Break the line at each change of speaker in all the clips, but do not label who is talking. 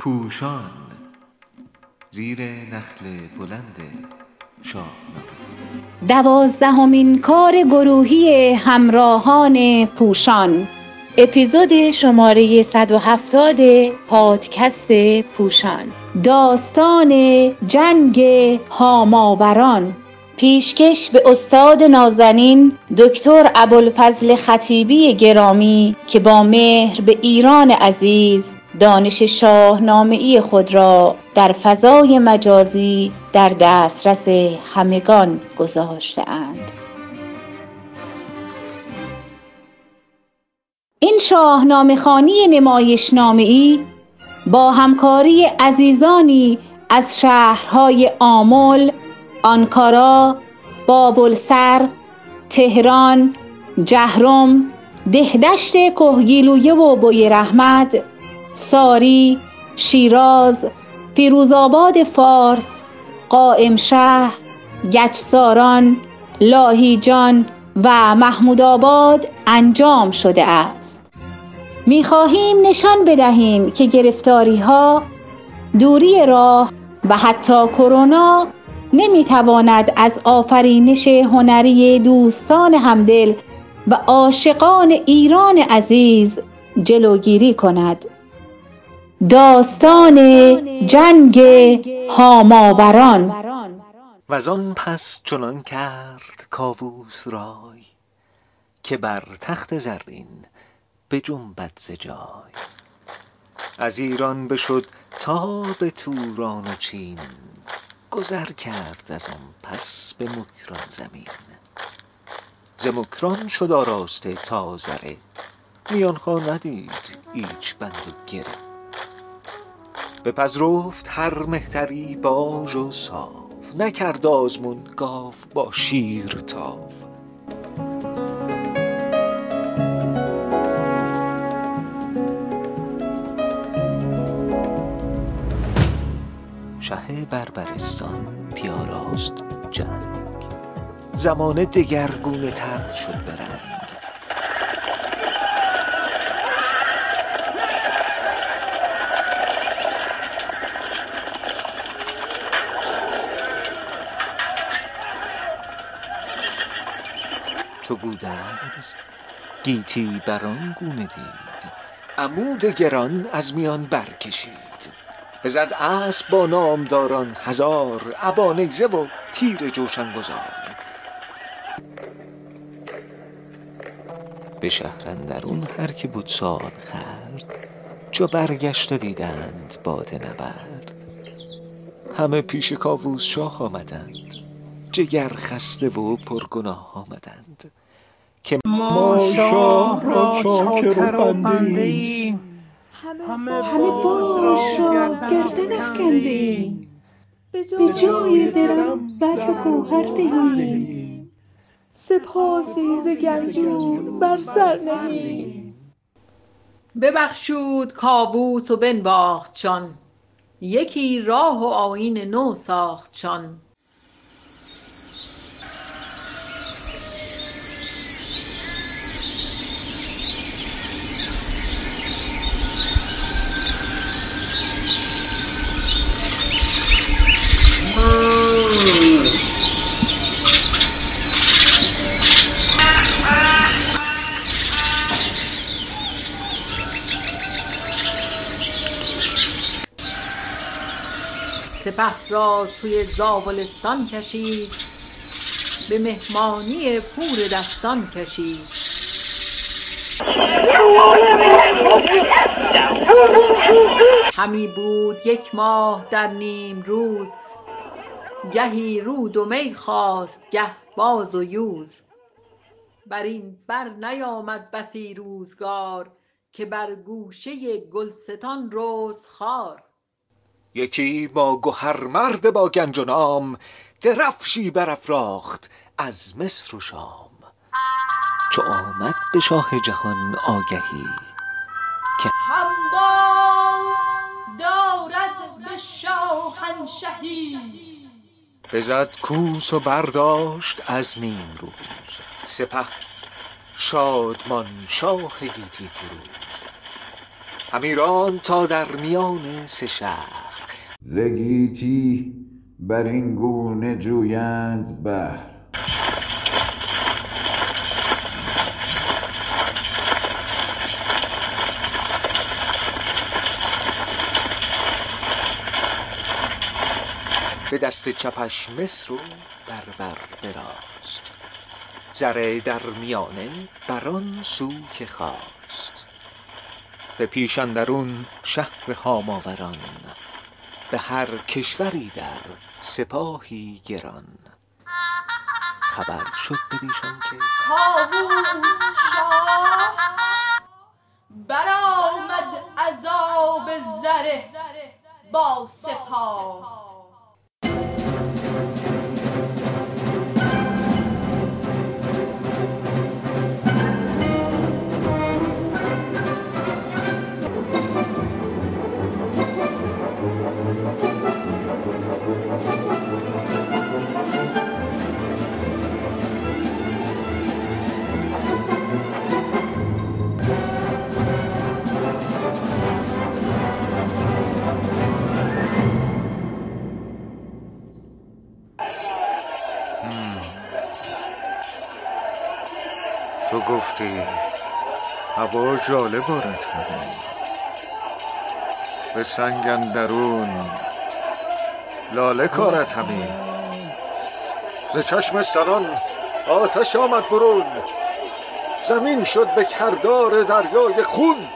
پوشان زیر نخل بلند شاهنامه.
دوازدهمین کار گروهی همراهان پوشان. اپیزود شماره 170 پادکست پوشان. داستان جنگ هاماوران. پیشکش به استاد نازنین دکتر ابوالفضل خطیبی گرامی که با مهر به ایران عزیز دانش شاهنامه خود را در فضای مجازی در دسترس همگان گذاشتهاند. این شاهنامه خانی نمایش ای با همکاری عزیزانی از شهرهای آمل، آنکارا، بابلسر، تهران، جهرم، دهدشت کهگیلویه و بویراحمد، ساری، شیراز، فیروزآباد فارس، قائمشهر، گچساران، لاهیجان و محمودآباد انجام شده است. می‌خواهیم نشان بدهیم که گرفتاری‌ها، دوری راه و حتی کرونا نمی‌تواند از آفرینش هنری دوستان همدل و عاشقان ایران عزیز جلوگیری کند. داستان جنگ هاماوران.
وزان پس چنان کرد کاووس رای که بر تخت زرین بجنبد ز جای. از ایران بشد تا به توران و چین گذر کرد از آن پس به مکران زمین. ز مکران شد آراسته تا زره میانخا ندید ایچ بند و گره. بپذرفت هر مهتری باژ و صاف نکرد آزمون گاو با شیر تاف. شه بربرستان بیاراست جنگ. زمانه دگرگونه تر شد به چو گودرز گیتی بر آن گونه دید. عمود گران از میان برکشید. بزد اسب با نامداران هزار ابا نیزه و تیر جوشن گذار به شهر اندرون هر که بود سالخورد چو برگشته دیدند باد نبرد. همه پیش کاووس شاه آمدند. جگر خسته و پرگناه آمدند که
ما شاه را چاکر و بنده ایم. همه باژ را گردن افکنده ایم. به جای درم زر و گوهر دهیم. سپاسی ز گنجور بر سر نهیم.
ببخشود کاووس و بنواختشان. یکی راه و آیین نو ساختشان. سپه را سوی زاولستان کشید. به مهمانی پور دستان کشید. همی بود یک ماه در نیمروز گهی رود و می خواست گه باز و یوز. برین بر نیامد بسی روزگار که بر گوشه گلستان رست خار.
یکی با گهر مرد با گنج و نام درفشی برافراخت از مصر و شام. چو آمد به شاه جهان آگهی که
هنباز دارد به شاهنشهی.
بزد کوس و برداشت از نیمروز سپه شادمان شاه گیتی فروز. همی راند تا در میان سه شهر.
ز گیتی بر این گونه جویند بهر
به دست چپش مصر و بر بر براست. زره در میانه بر آن سو که خواست به پیش اندرون شهر هاماوران به هر کشوری در سپاهی گران. خبر شد بدیشان که
کاووس شاه برآمد از آب زره با سپاه.
گفتی. هوا ژاله بارد همی به سنگ اندرون لاله کارد همی. ز چشم سران آتش آمد برون. زمین شد به کردار دریای خون.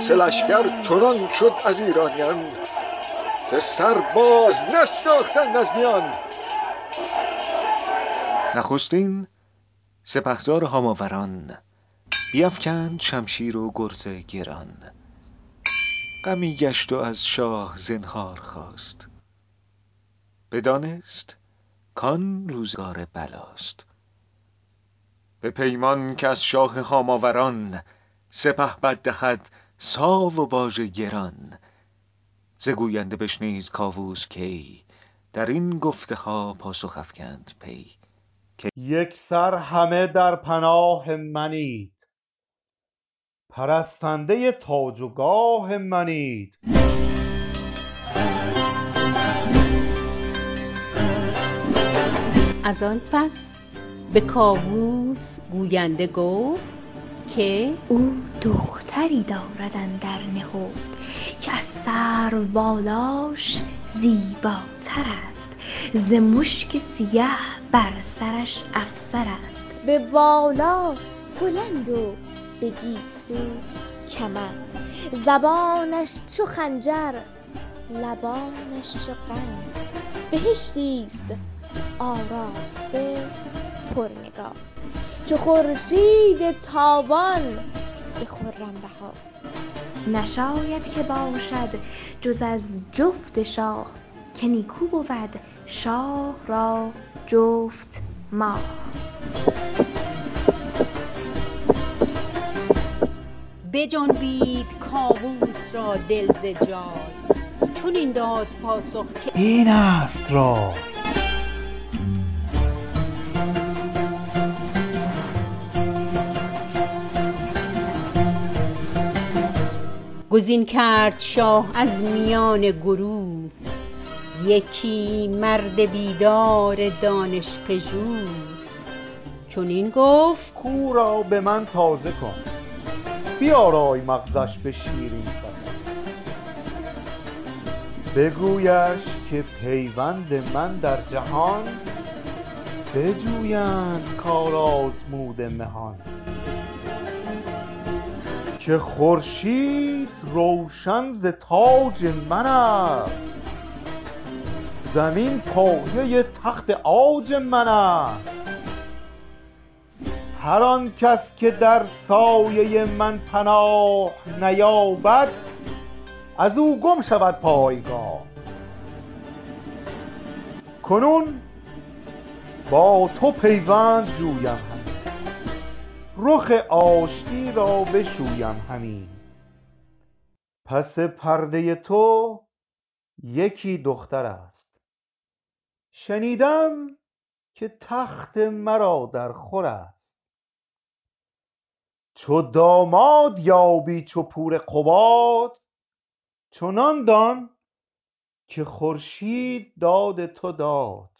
ز لشکر چنان شد از ایرانیان که سر باز نشناختند از میان. نخستین سپهدار هاماوران بیفکند شمشیر و گرز گران. غمی گشت و از شاه زنهار خواست. بدانست کآن روزگار بلاست. به پیمان که از شاه هاماوران سپهبد دهد ساو و باژ گران. ز گوینده بشنید کاووس کی در این گفته ها پاسخ افکند پی.
یکسر همه در پناه منید. پرستنده تاج و گاه منید.
از آن پس به کاووس گوینده گفت که
او دختری دارد اندر نهفت که از سروبالاش زیباتر است. ز مشک سیه بر سرش افسر است. به بالا بلند و به گیسو کمند. زبانش چو خنجر لبانش چو قند. بهشتی است آراسته پرنگار. چو خورشید تابان به خرم بهار نشاید که باشد جز از جفت شاه که نیکو بود شاه را جفت ماه.
بجنبید کاووس را دل ز جای. چنین داد پاسخ که
این است رای
گزین کرد شاه از میان گروه. یکی مرد بیدار دانش پژوه چنین گفت
کاو را به من تازه کن. بیارای مغزش به شیرین سخن بگویش که پیوند من در جهان بجویند کارآزموده مهان. که خورشید روشن ز تاج من است. زمین پایه تخت عاج من است. هر آن کس که در سایه من پناه نیابد از او گم شود پایگاه. کنون با تو پیوند جویم همی. رخ آشتی را بشویم همی. پس پرده تو یکی دختر است. شنیدم که تخت مرا در خور است. چو داماد یابی چو پور قباد چنان دان که خورشید داد تو داد.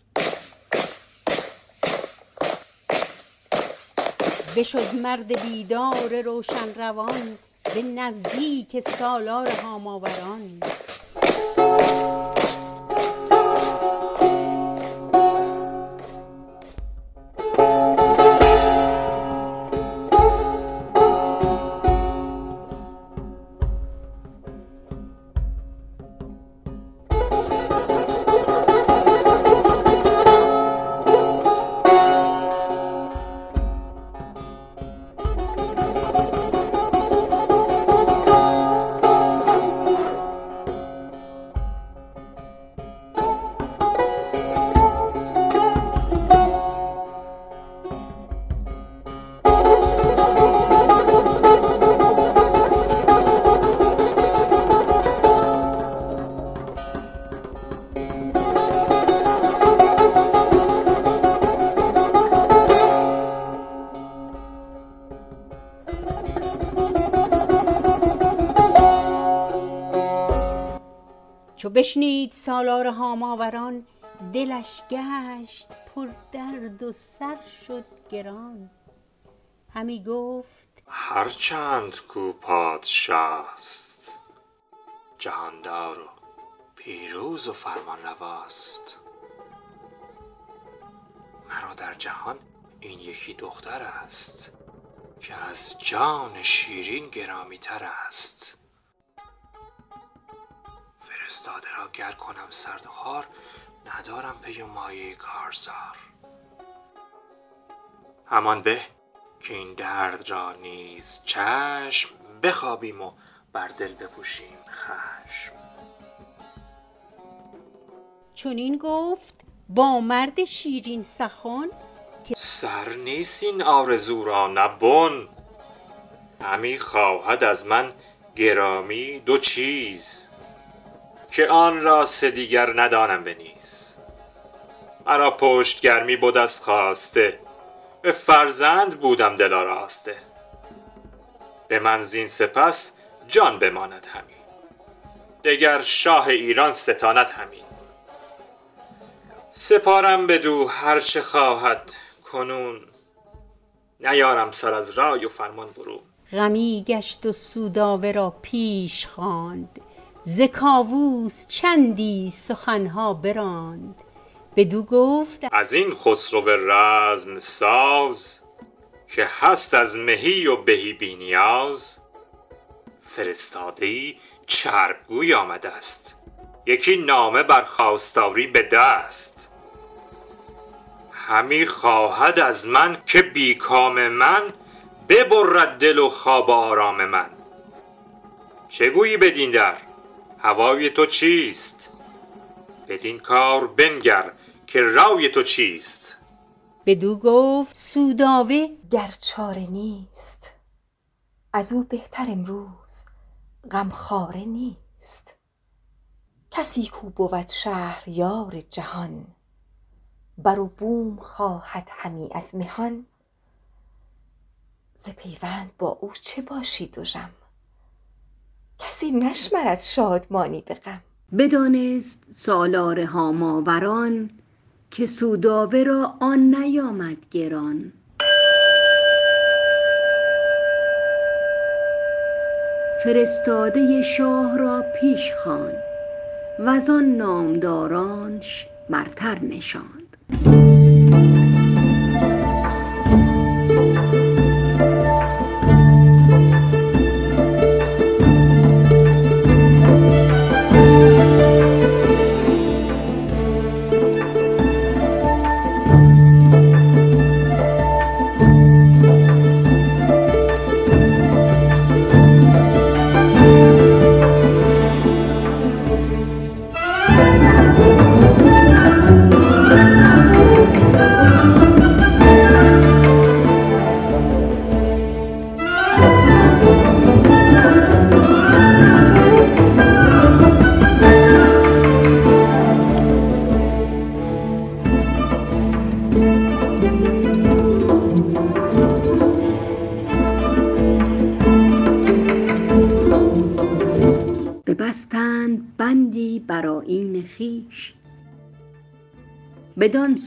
بشد مرد بیدار روشن روان به نزدیک سالار هاماوران. بشنید سالار هاماوران دلش گشت پر درد و سر شد گران. همی گفت
هر چند کاو پادشاست جهاندار و پیروز و فرمانرواست مرا در جهان این یکی دختر است که از جان شیرین گرامی تر است. را گر کنم سرد و خوار ندارم پی و مایه کارزار. همان به که این درد را نیز چشم بخوابیم و بر دل بپوشیم خشم.
چنین گفت با مرد شیرین سخن که
سر نیست این آرزو را نه بن. همی خواهد از من گرامی دو چیز. که آن را سه دیگر ندانم به نیز مرا پشت گرمی بد از خواسته. به فرزند بودم دل آراسته. به من زین سپس جان بماند همی. دگر شاه ایران ستاند همی. سپارم بدو هر چه خواهد کنون. نیارم سر از رای و فرمان برون.
غمی گشت و سودابه را پیش خواند. ز کاووس چندی سخن ها براند. بدو گفت
از این خسرو رزم ساز که هست از مهی و بهی بی نیاز. فرستاده ای چرپ گوی آمده ست یکی نامه بر خواستاری به دست. همی خواهد از من که بی کام من ببرد دل و خواب آرام من. چه گویی بدین در؟ هوای تو چیست؟ بدین کار بنگر که رای تو چیست؟
بدو گفت سودابه
گر چاره نیست. از او بهتر امروز غمخواره نیست. کسی کاو بود شهریار جهان بر و بوم خواهد همی از مهان. ز پیوند با او چه باشی دژم کسی نشمرد شادمانی به غم.
بدانست سالار هاماوران که سودابه را آن نیامد گران. فرستاده شاه را پیش خواند وز آن نامدارانش برتر نشاند.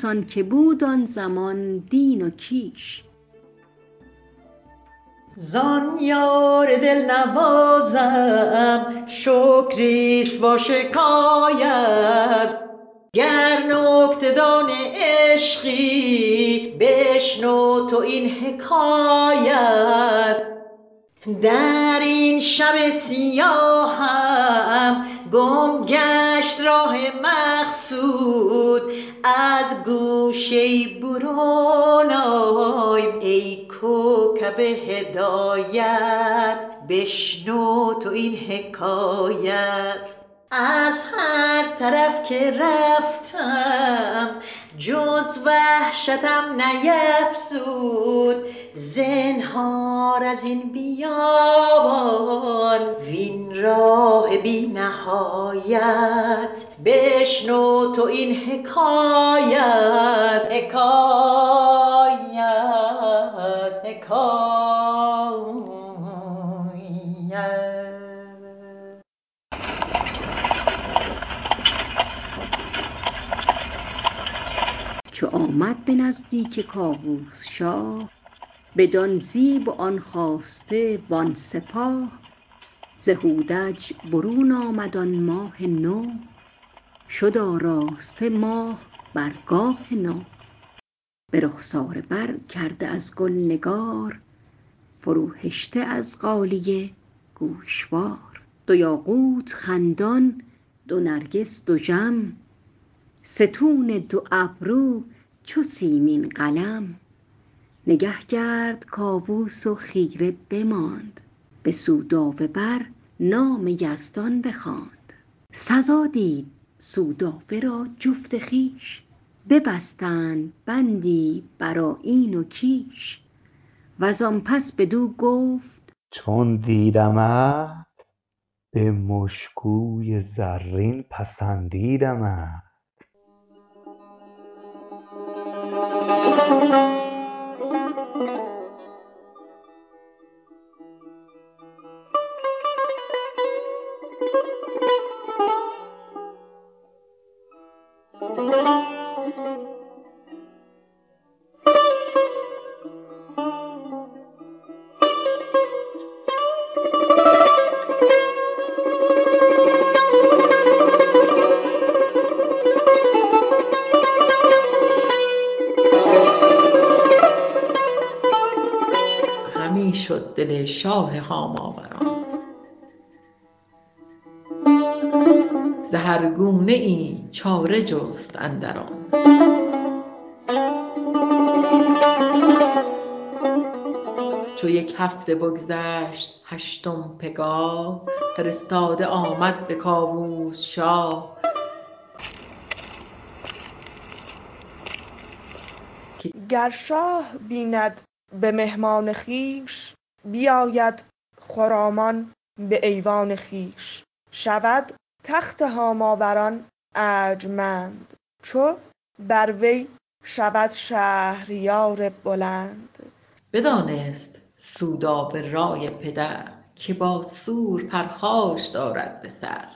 سان که بود آن زمان دین و کیش.
زان یار دلنوازم شکریست با شکایت. گر نکته دان عشقی بشنو تو این حکایت. در این شب سیاهم گم گشت راه مقصود. از گوشه برون آی ای کوکب هدایت بشنو تو این حکایت. از هر طرف که رفتم جز وحشتم نیفزود. زنهار از این بیابان وین راه بی نهایت. بشنو تو این حکایت حکایت حکایت.
چو آمد به نزدیک کاووس شاه بدان زیب آن خواسته وان سپاه ز هودج برون آمد آن ماه نو شد آراسته ماه بر گاه نو. به رخساره بر کرده از گل نگار فرو هشته از غالیه گوشوار. دو یاقوت خندان دو نرگس دژم ستون دو ابرو چو سیمین قلم. نگه کرد کاووس و خیره بماند. به سودابه بر نام یزدان بخواند. سزا دید سودابه را جفت خویش ببستند بندی بر آیین و کیش. وزان پس بدو گفت
چون دیدمت به مشکوی زرین پسندیدمت.
شاه هاماوران. ز هر گونه ای چاره جست اندر آن چو یک هفته بگذشت هشتم پگاه فرستاده آمد به کاووس شاه.
گر شاه بیند به مهمان خویش بیاید خرامان به ایوان خویش شود تخت هاماوران ارجمند چو بر وی شود شهریار بلند.
بدانست سودابه رای پدر که با سور پرخاش دارد به سر.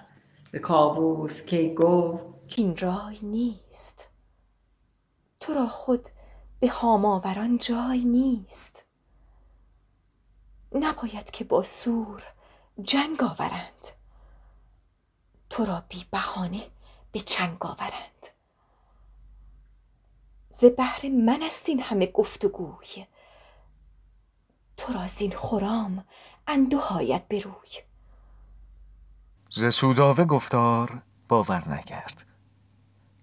به کاووس کی گفت
کاین رای نیست. تو را خود به هاماوران جای نیست. نباید که با سور جنگ آورند. تو را بی بهانه به چنگ آورند. ز بهر منست این همه گفت و گوی تو را زین خرام انده آید به روی.
ز سودابه گفتار باور نکرد.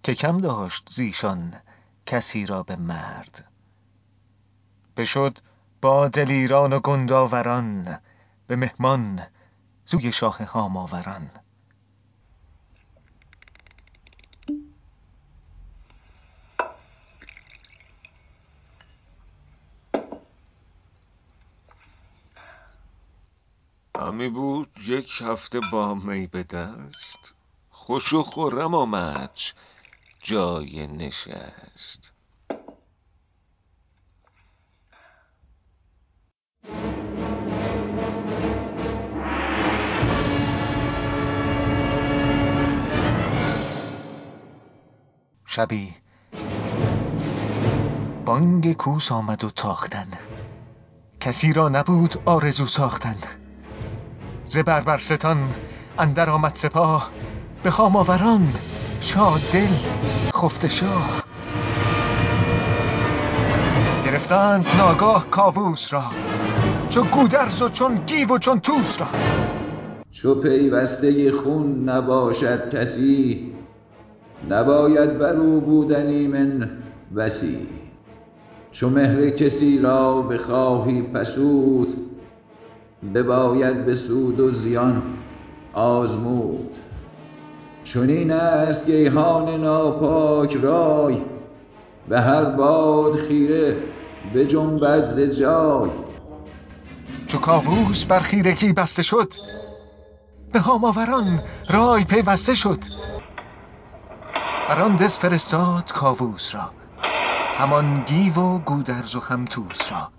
که کم داشت زیشان کسی را به مرد. بشد با دلیران و گندآوران به مهمان سوی شاه هاماوران همی بود یک هفته با می به دست. خوش و خرم آمدش جای نشست. شبی بانگ کوس آمد و تاختن. کسی را نبود آرزو ساختن. ز بربرستان اندر آمد سپاه. به هاماوران شاد دل خفته شاه. گرفتند ناگاه کاووس را. چو گودرز و چون گیو و چون توس را.
چو پیوسته خون نباشد کسی نباید بر او بودن ایمن وصی چو مهر کسی را بخواهی پسود بباید به سود و زیان آزمود. چنین است گیهان ناپاک رای به هر باد خیره بجنبد ز جای.
چو کاووس بر خیرگی بسته شد به هاماوران رای پیوسته شد. بر آن دژ فرستاد کاووس را. همان گیو و گودرز و هم توس را.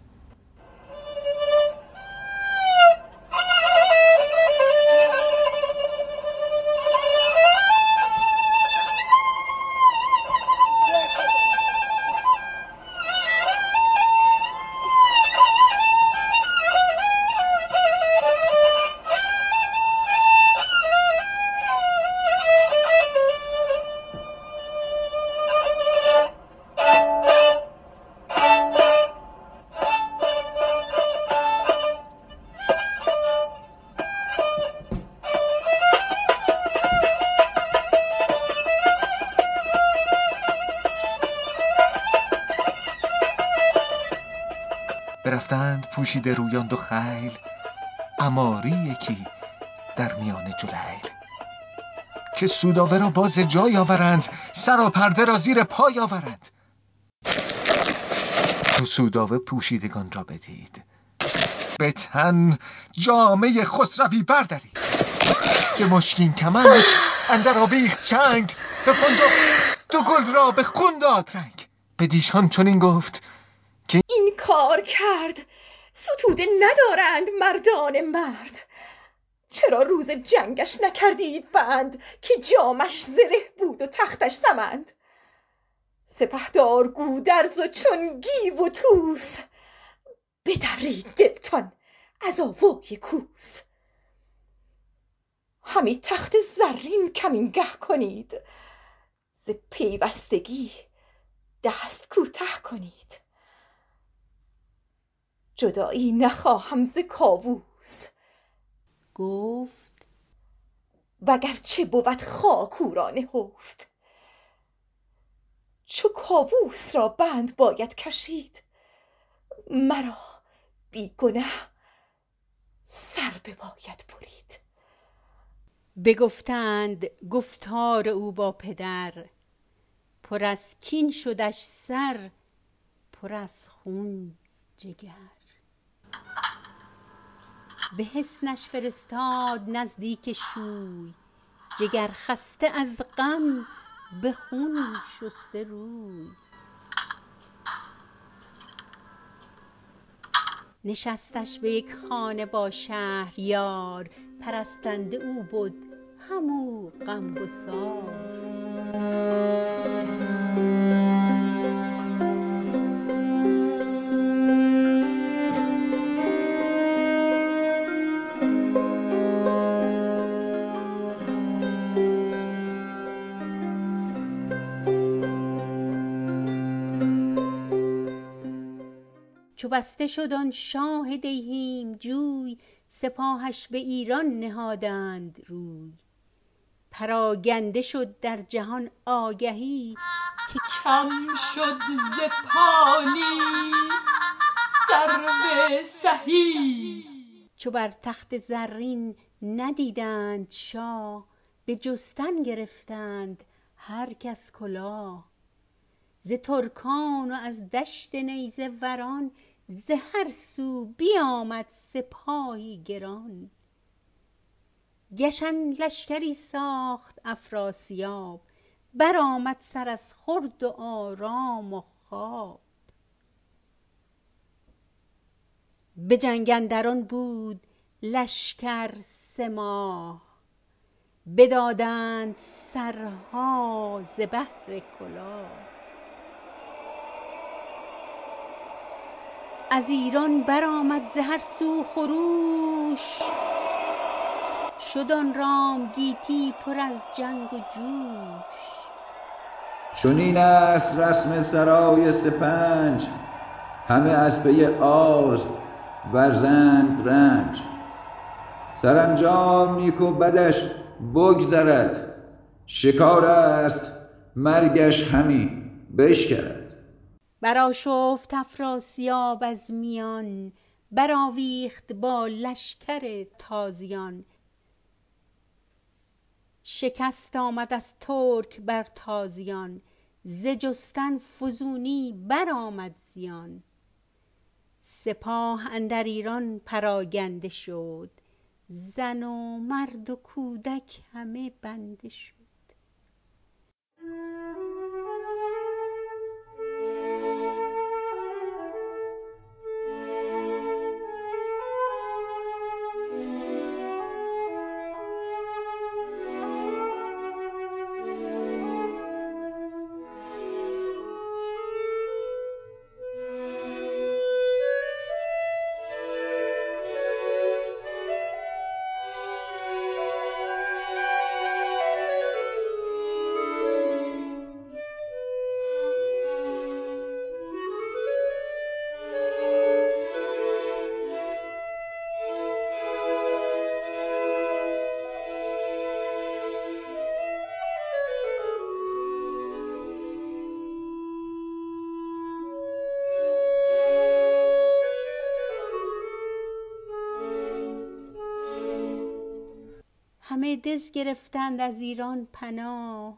پوشیده رویان دو خیل. عماری یکی در میان جلیل. که سودابه را باز جای آورند سر و پرده را زیر پای آورند. چو سودابه پوشیدگان را بدید. به تن جامه خسروی بردرید به مشکین کمند اندر آویخت چنگ به فندق دو گل را به خون داد رنگ. بدیشان چنین گفت
این کار کرد. ستوده ندارند مردان مرد. چرا روز جنگش نکردید بند که جامش زره بود و تختش سمند؟ سپهدار گودرز و چون گیو و توس بدرید دلتان از آوای کوس. همی تخت زرین کمینگه کنید. ز پیوستگی دست کوته کنید. جدایی نخواهم ز کاووس.
گفت.
وگرچه بود خاک او را نهفت. چو کاووس را بند باید کشید مرا بی گنه سر بباید برید.
بگفتند گفتار او با پدر پر از کین شدش سر پر از خون جگر. به حصنش فرستاد نزدیک شوی. جگر خسته از غم به خون شسته روی. نشستش به یک خانه با شهریار پرستنده او بد همو غمگسار. چو بسته شد آن شاه دیهیم جوی سپاهش به ایران نهادند روی. پراگنده شد در جهان آگهی که کم شد ز پالیز سرو سهی. چو بر تخت زرین ندیدند شاه به جستن گرفتند هر کس کلاه. ز ترکان و از دشت نیزه وران ز هر سو بیامد سپاهی گران. گشن لشکری ساخت افراسیاب برآمد سر از خورد و آرام و خواب. به جنگ بود لشکر سه ماه بدادند سرها ز بهر کلاه. از ایران برآمد ز هر سو خروش. شد آن رام گیتی پر از جنگ و جوش.
چنین است رسم سرای سپنج. همه از پی آز ورزند رنج. سرانجام نیک و بدش بگذرد. شکار است مرگش همی بشکرد.
برآشفت افراسیاب از میان برآویخت با لشکر تازیان. شکست آمد از ترک بر تازیان ز جستن فزونی برآمد زیان. سپاه اندر ایران پراگنده شد زن و مرد و کودک همه بنده شد. همه دژ گرفتند از ایران پناه.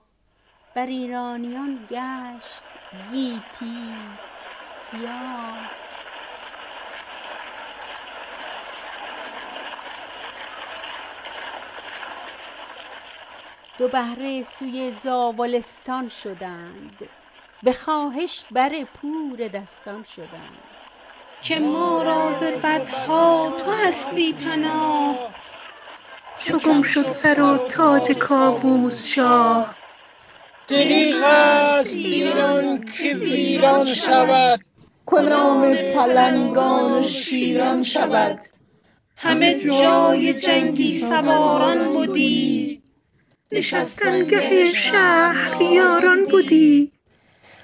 بر ایرانیان گشت گیتی سیاه. دو بهره سوی زاولستان شدند. به خواهش بر پور دستان شدند.
که ما را ز بدها تو هستی پناه. چو گم شد سر و تاج کاووس شاه.
دریغ است ایران که ویران شود.
کدام پلنگان و شیران شود. همه جای جنگی سواران بدی نشستنگه شهریاران بدی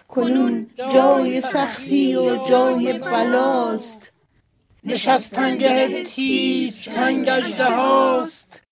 کنون جای سختی و جای بلاست.
نشستنگه تیزچنگ اژدهاست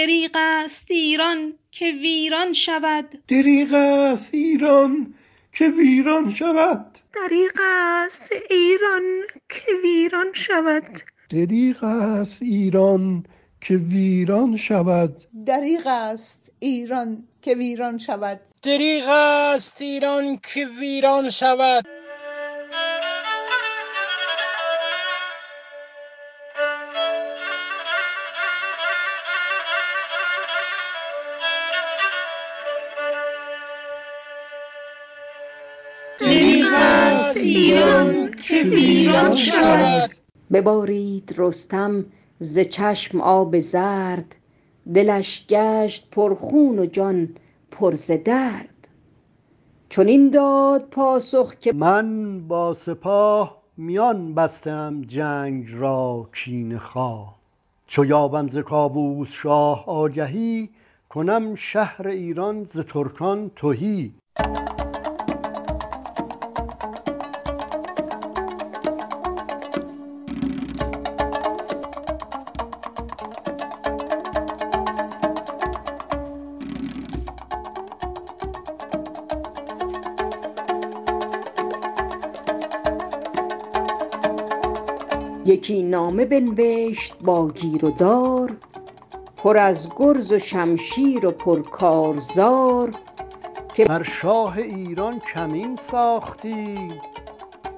دریغ است ایران که ویران شود.
دریغ است ایران که ویران شود.
دریغ است ایران که ویران شود.
دریغ است ایران که ویران شود.
دریغ است ایران که ویران شود.
دریغ است ایران که ویران شود.
ویران شود.
ببارید رستم ز چشم آب زرد. دلش گشت پر خون و جان پر ز درد. چنین داد پاسخ که
من با سپاه میان بسته ام جنگ را کینه خواه. چو یابم ز کاووس شاه آگهی کنم شهر ایران ز ترکان تهی.
بنوشت با گیر و دار پر از گرز و شمشیر و پرکارزار
که بر شاه ایران کمین ساختی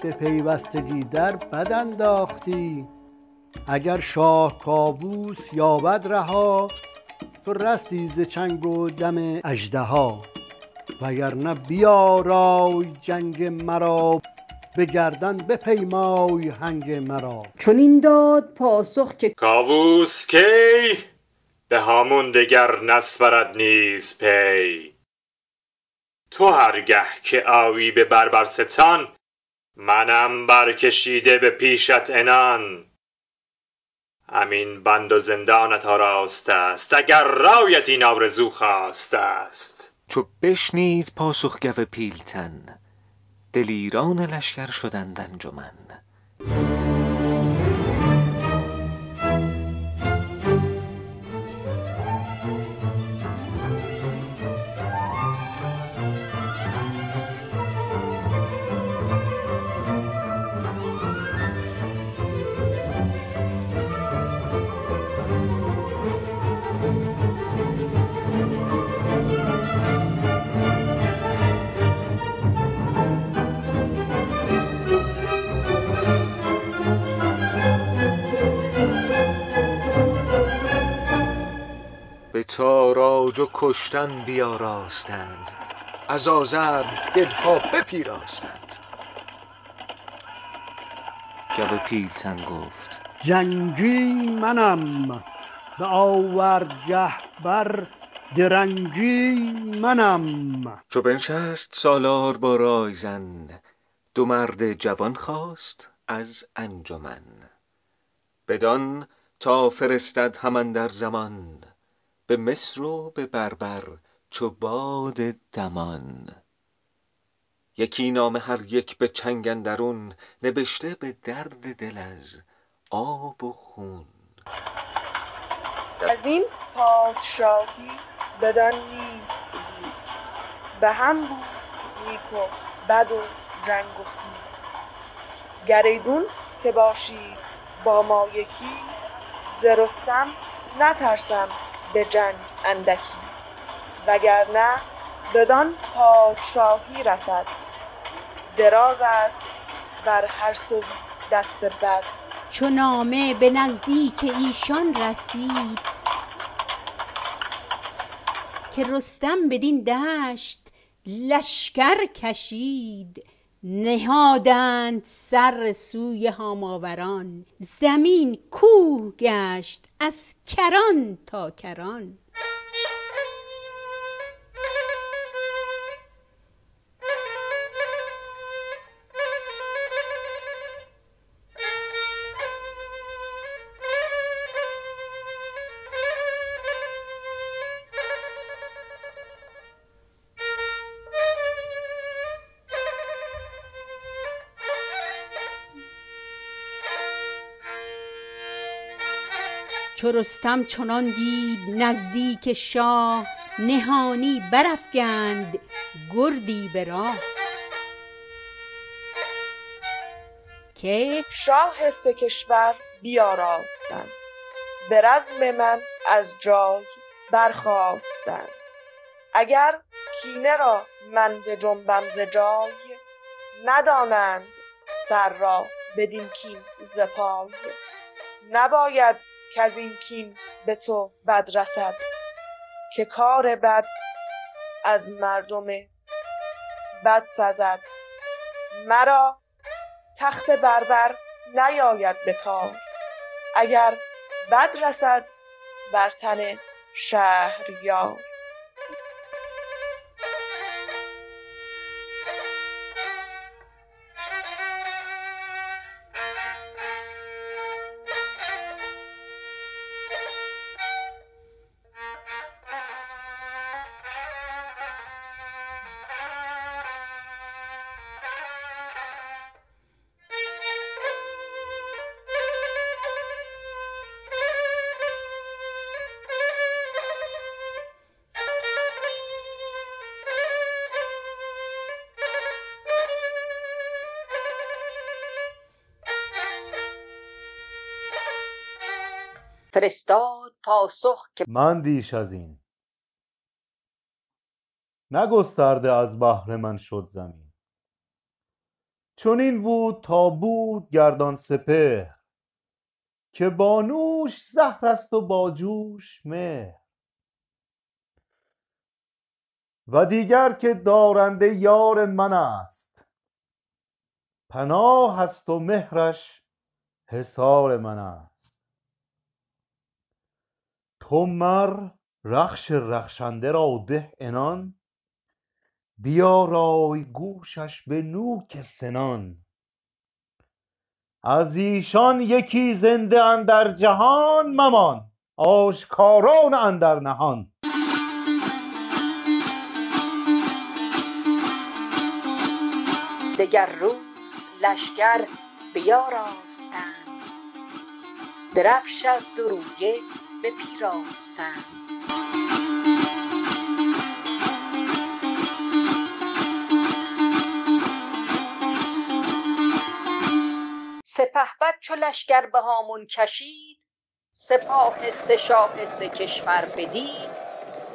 به پیوستگی در بد انداختی. اگر شاه کاووس یابد رها تو رستی ز چنگ و دم اژدها. وگرنه بیارای جنگ مرا به گردن بپیمای هنگ مرا.
چنین داد پاسخ که
کاووس کی؟ به هامون دگر نسپرد نیز پی. تو هرگه که آیی به بربرستان منم برکشیده به پیشت عنان. همین بند و زندانت آراسته است اگر رایت این آرزو خاسته است.
چو بشنید پاسخ گو پیلتن دلیران لشکر شدند انجمن. تاراج و کشتن بیاراستند. از آزرم دلها بپیراستند. گو پیلتن گفت
جنگی منم به آوردگه بر درنگی منم.
چو بنشست سالار با رایزن دو مرد جوان خواست از انجمن. بدان تا فرستد هم اندر زمان. به مصر و به بربر چو باد دمان. یکی نامه هر یک به چنگ اندرون نبشته به درد دل از آب و خون.
از این پادشاهی بدان نیست دور. به هم بود نیک و بد و جنگ و سور گر که باشید با ما یکی ز رستم نترسم به جنگ اندکی. وگرنه بدان پادشاهی رسد. دراز است بر هر سوی دست بد.
چو نامه به نزدیک ایشان رسید که رستم بدین دشت لشکر کشید. نهادند سر سوی هاماوران. زمین کوه گشت از کران تا کران. رستم چنان دید نزدیک شاه نهانی برافگند گردی به راه. که
شاه سه کشور بیاراستند به رزم من از جای برخاستند. اگر کینه را من بجنبم ز جای ندانند سر را بدین کین ز پای. نباید کزین کین به تو بد رسد که کار بد از مردم بد سزد مرا تخت بربر نیاید به کار اگر بد رسد بر تن شهریار.
فرستاد پاسخ که
من دیش از این. نگسترده از بهر من شد زمین. چنین بود تا بود گردان سپهر که بانوش زهر است و باجوش مهر. و دیگر که دارنده یار من است پناه است و مهرش حصار من است. تو مر رخش رخشنده را ده عنان بیارای گوشش به نوک سنان. از ایشان یکی زنده اندر جهان ممان آشکارا نه اندر نهان.
دگر روز لشکر بیاراستند درفش از دو بپیراستند سپهبد چو لشکر به هامون کشید سپاه سه شاه سه کشور بدید.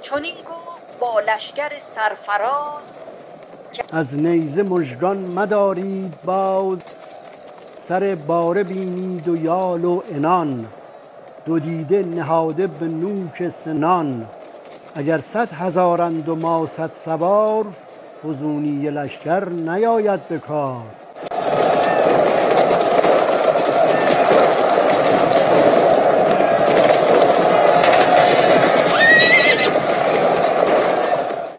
چنین گفت با لشکر سرفراز
از نیزه مژگان مدارید باز سر باره بینید و یال و عنان. دو دیده نهاده به نوک سنان اگر صد هزارند و ما صد سوار فزونی لشکر نیاید به کار.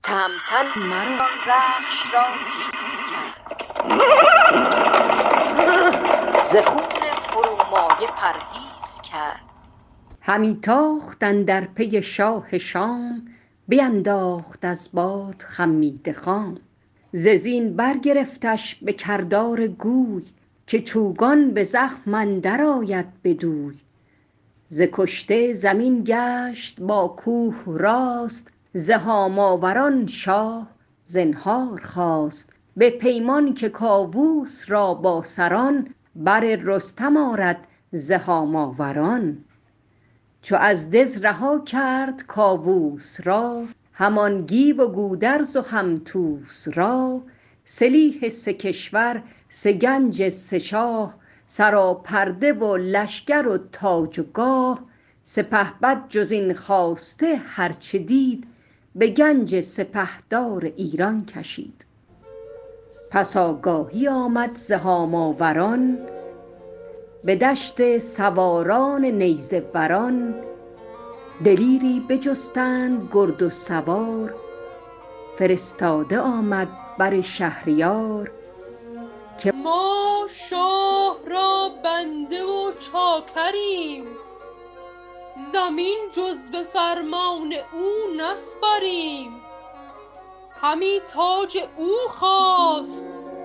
تهمتن مر آن رخش را تیز کرد. ز خون فرومایه پرهیز کرد همی تاخت اندر پی شاه شام بینداخت از باد خمیده خام. ز زین برگرفتش به کردار گوی که چوگان به زخم اندر آید بدوی ز کشته زمین گشت با کوه راست ز هاماوران شاه زنهار خواست. به پیمان که کاووس را با سران بر رستم آرد ز هاماوران. چو از دژ رها کرد کاووس را همان گیو و گودرز و هم طوس را. سلیح سه کشور سه گنج سه شاه سراپرده و لشکر و تاج و گاه. سپهبد جز این خواسته هر چه دید به گنج سپهدار ایران کشید. پس آگاهی آمد ز هاماوران به دشت سواران نیزه وران دلیری بجستند گرد و سوار. فرستاده آمد بر شهریار
که ما شاه را بنده و چاکریم. زمین جز به فرمان او نسپریم. همی تاج او خواست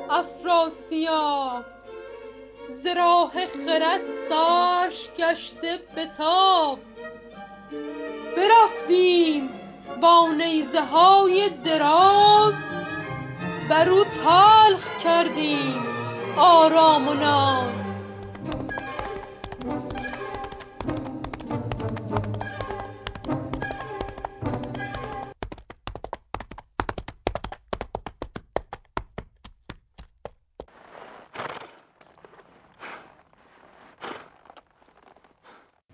افراسیاب. ز راه خرد سرش گشته به تاب. برفتیم با نیزه های دراز بر او تلخ کردیم آرام و ناز.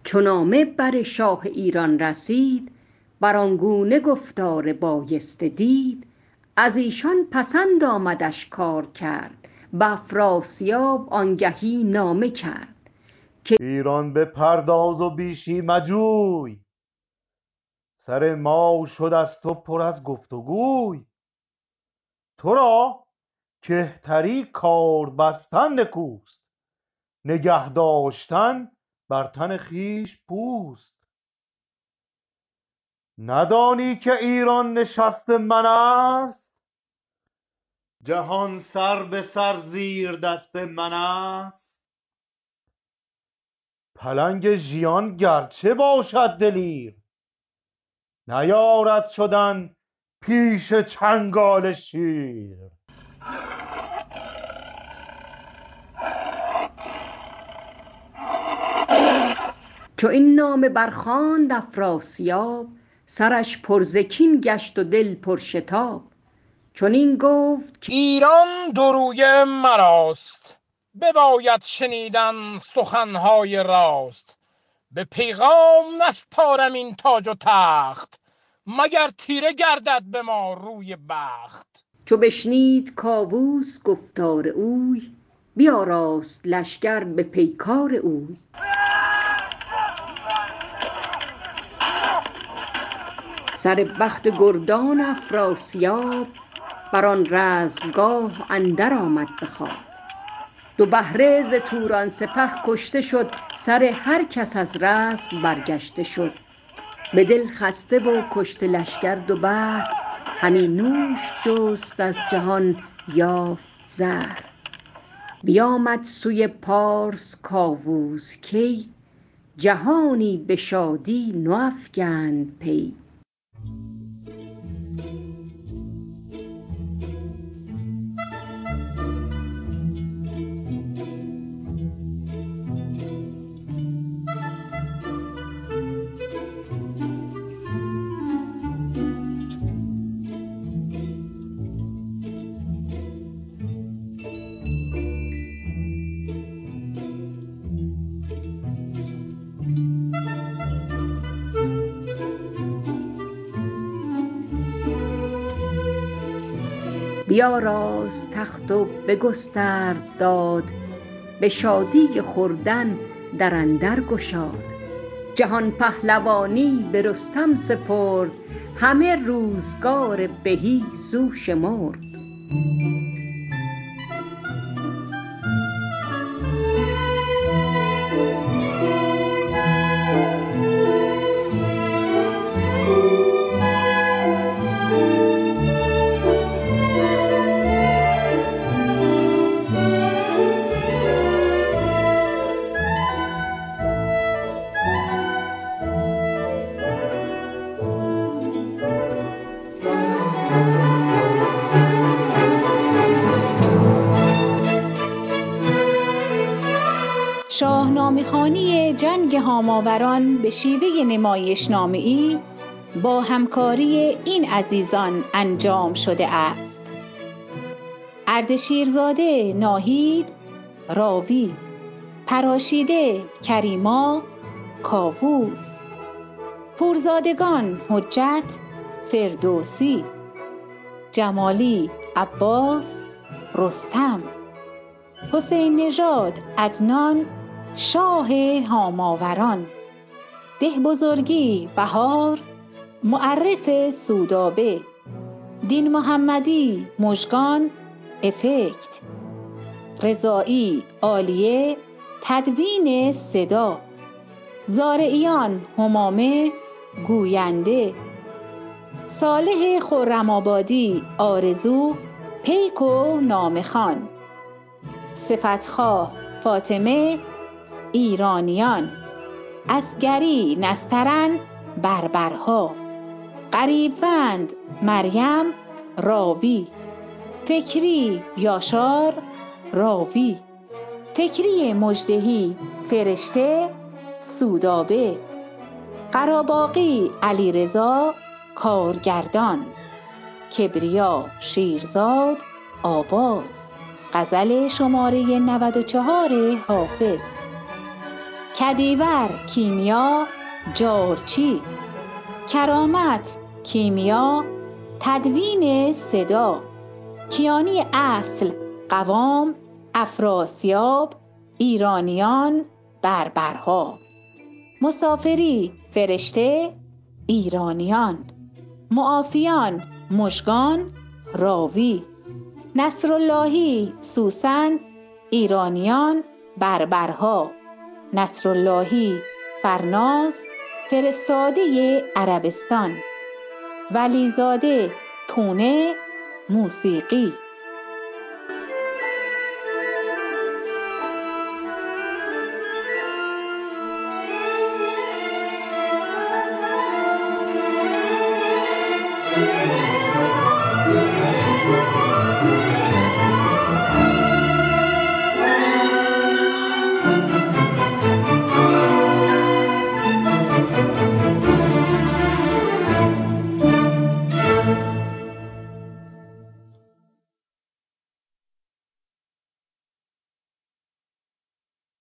چو نامه بر شاه ایران رسید بر آن گونه گفتار بایسته دید. از ایشان پسند آمدش کار کرد به افراسیاب آنگهی نامه کرد.
که ایران بپرداز و بیشی مجوی سر ما شد از تو پر از گفت و گوی. تو را کهتری کار بستن نکوست نگه داشتن بر تن خویش پوست. ندانی که ایران نشست من است؟ جهان سر به سر زیر دست من است. پلنگ ژیان گرچه باشد دلیر نیارد شدن پیش چنگال شیر.
چو این نامه برخواند افراسیاب سرش پر ز کین گشت و دل پر شتاب. چنین گفت
ایران دو رویه مراست بباید شنیدن سخنهای راست. به پیغام نسپارم این تاج و تخت مگر تیره گردد به ما روی بخت.
چو بشنید کاووس گفتار اوی بیاراست لشکر به پیکار اوی. سر بخت گردان افراسیاب بر آن رزمگاه اندر آمد به خواب. دو بهره ز توران سپه کشته شد سر هر کس از رزم برگشته شد. به دل خسته و کشته لشکر دو بهر همی نوش جست از جهان یافت زهر. بیامد سوی پارس کاووس کی جهانی به شادی نو افگند پی. بیاراست تخت و بگسترد داد به شادی خردن در اندر گشاد. جهان پهلوانی به رستم سپرد همه روزگار بهی زو شمرد
شاهنامه خوانی جنگ هاماوران به شیوه نمایشنامه ای با همکاری این عزیزان انجام شده است. اردشیرزاده ناهید راوی پراشیده کریما کاووس پورزادگان حجت فردوسی جمالی عباس رستم حسین نژاد عدنان شاه هاماوران. ده بزرگی بهار معرف سودابه. دین محمدی مژگان افکت. رضایی عالیه تدوین صدا. زارعیان همامه گوینده. صالح خرم‌آبادی آرزو پیک و نامه خوان صفتخواه فاطمه ایرانیان. عسگری نسترن بربرها. غریبوند مریم راوی. فکری یاشار راوی. فکری مژدهی فرشته سودابه. قراباغی علیرضا کارگردان. کبریا شیرزاد آواز. غزل شماره 94 حافظ. کدیور کیمیا جارچی کرامت کیمیا. تدوین صدا. کیانی اصل قوام افراسیاب ایرانیان بربرها. مسافری فرشته ایرانیان. معافیان مژگان راوی. نصراللهی سوسن ایرانیان بربرها. نصراللهی فرناز فرستاده عربستان. ولیزاده پونه موسیقی.